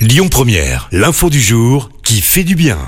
Lyon Première, l'info du jour qui fait du bien.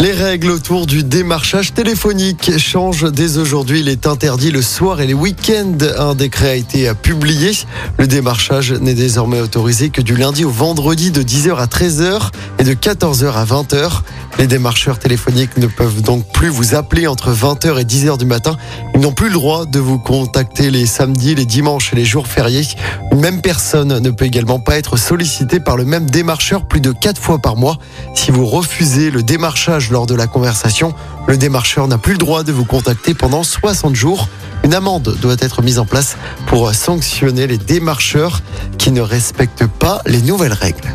Les règles autour du démarchage téléphonique changent dès aujourd'hui. Il est interdit le soir et les week-ends. Un décret a été publié. Le démarchage n'est désormais autorisé que du lundi au vendredi de 10h à 13h et de 14h à 20h. Les démarcheurs téléphoniques ne peuvent donc plus vous appeler entre 20h et 10h du matin. Ils n'ont plus le droit de vous contacter les samedis, les dimanches et les jours fériés. Une même personne ne peut également pas être sollicitée par le même démarcheur plus de 4 fois par mois. Si vous refusez le démarchage lors de la conversation, le démarcheur n'a plus le droit de vous contacter pendant 60 jours. Une amende doit être mise en place pour sanctionner les démarcheurs qui ne respectent pas les nouvelles règles.